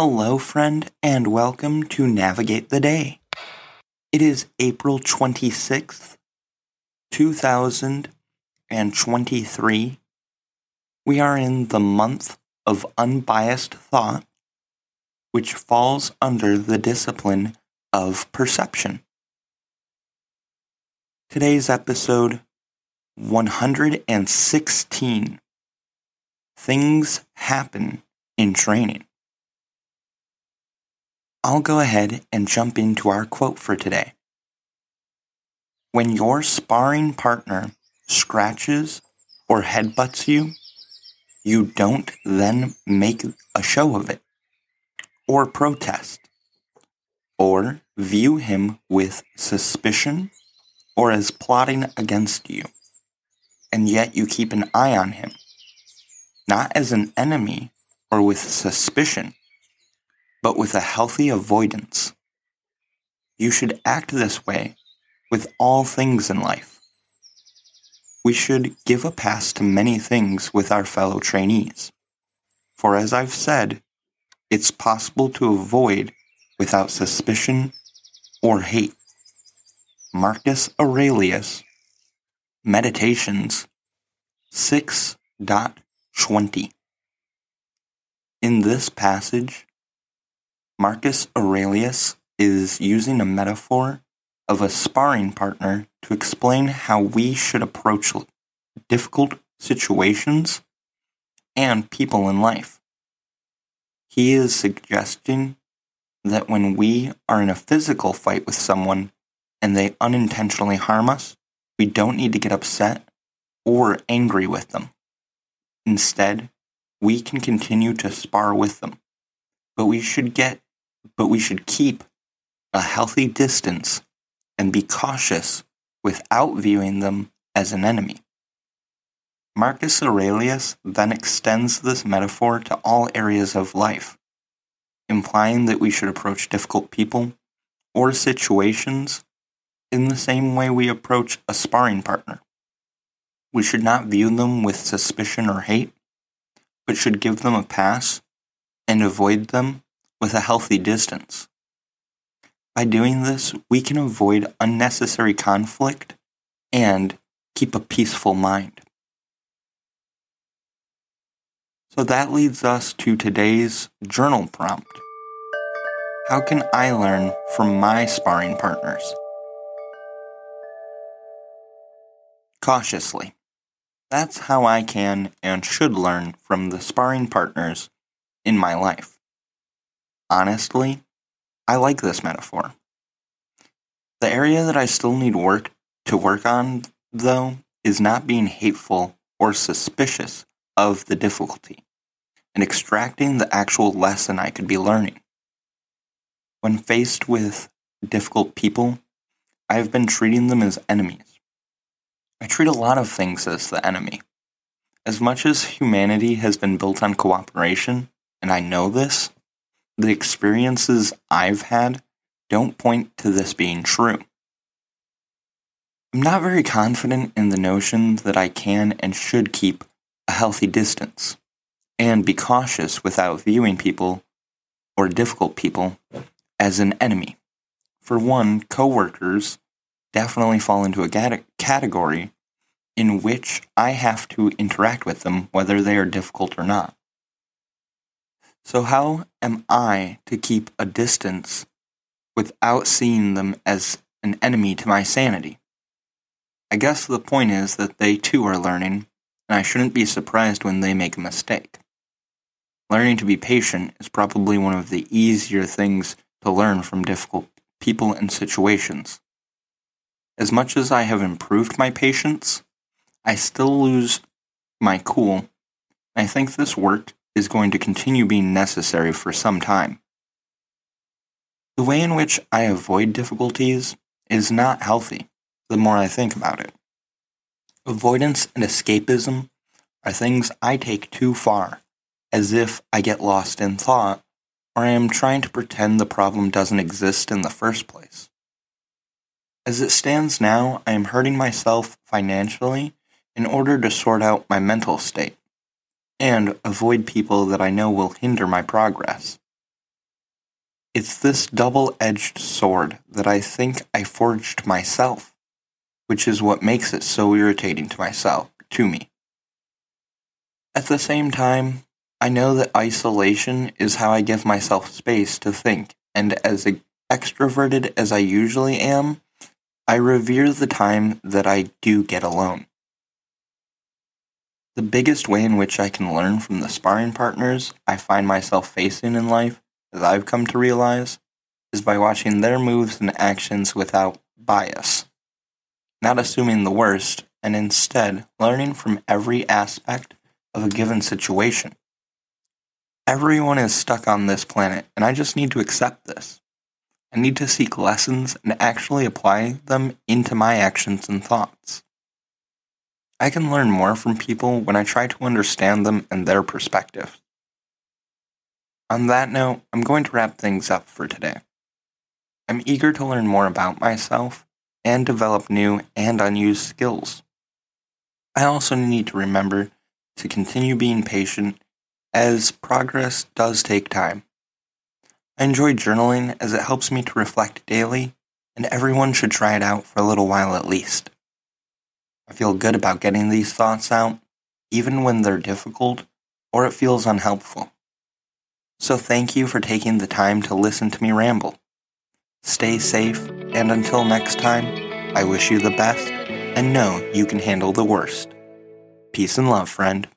Hello, friend, and welcome to Navigate the Day. It is April 26th, 2023. We are in the month of unbiased thought, which falls under the discipline of perception. Today's episode 116 Things Happen in Training. I'll go ahead and jump into our quote for today. When your sparring partner scratches or headbutts you, you don't then make a show of it, or protest, or view him with suspicion or as plotting against you, and yet you keep an eye on him, not as an enemy or with suspicion, but with a healthy avoidance. You should act this way with all things in life. We should give a pass to many things with our fellow trainees. For as I've said, it's possible to avoid without suspicion or hate. Marcus Aurelius, Meditations 6.20. In this passage, Marcus Aurelius is using a metaphor of a sparring partner to explain how we should approach difficult situations and people in life. He is suggesting that when we are in a physical fight with someone and they unintentionally harm us, we don't need to get upset or angry with them. Instead, we can continue to spar with them, but we should get but we should keep a healthy distance and be cautious without viewing them as an enemy. Marcus Aurelius then extends this metaphor to all areas of life, implying that we should approach difficult people or situations in the same way we approach a sparring partner. We should not view them with suspicion or hate, but should give them a pass and avoid them with a healthy distance. By doing this, we can avoid unnecessary conflict and keep a peaceful mind. So that leads us to today's journal prompt. How can I learn from my sparring partners? Cautiously. That's how I can and should learn from the sparring partners in my life. Honestly, I like this metaphor. The area that I still need work to work on, though, is not being hateful or suspicious of the difficulty and extracting the actual lesson I could be learning. When faced with difficult people, I have been treating them as enemies. I treat a lot of things as the enemy. As much as humanity has been built on cooperation, and I know this, the experiences I've had don't point to this being true. I'm not very confident in the notion that I can and should keep a healthy distance and be cautious without viewing people or difficult people as an enemy. For one, coworkers definitely fall into a category in which I have to interact with them whether they are difficult or not. So, how am I to keep a distance without seeing them as an enemy to my sanity? I guess the point is that they too are learning, and I shouldn't be surprised when they make a mistake. Learning to be patient is probably one of the easier things to learn from difficult people and situations. As much as I have improved my patience, I still lose my cool. I think this work is going to continue being necessary for some time. The way in which I avoid difficulties is not healthy the more I think about it. Avoidance and escapism are things I take too far, as if I get lost in thought or I am trying to pretend the problem doesn't exist in the first place. As it stands now, I am hurting myself financially in order to sort out my mental state and avoid people that I know will hinder my progress. It's this double edged sword that I think I forged myself, which is what makes it so irritating to myself, to me. At the same time, I know that isolation is how I give myself space to think, and as extroverted as I usually am, I revere the time that I do get alone. The biggest way in which I can learn from the sparring partners I find myself facing in life, as I've come to realize, is by watching their moves and actions without bias. Not assuming the worst, and instead learning from every aspect of a given situation. Everyone is stuck on this planet, and I just need to accept this. I need to seek lessons and actually apply them into my actions and thoughts. I can learn more from people when I try to understand them and their perspective. On that note, I'm going to wrap things up for today. I'm eager to learn more about myself and develop new and unused skills. I also need to remember to continue being patient as progress does take time. I enjoy journaling as it helps me to reflect daily, and everyone should try it out for a little while at least. I feel good about getting these thoughts out, even when they're difficult or it feels unhelpful. So thank you for taking the time to listen to me ramble. Stay safe, and until next time, I wish you the best and know you can handle the worst. Peace and love, friend.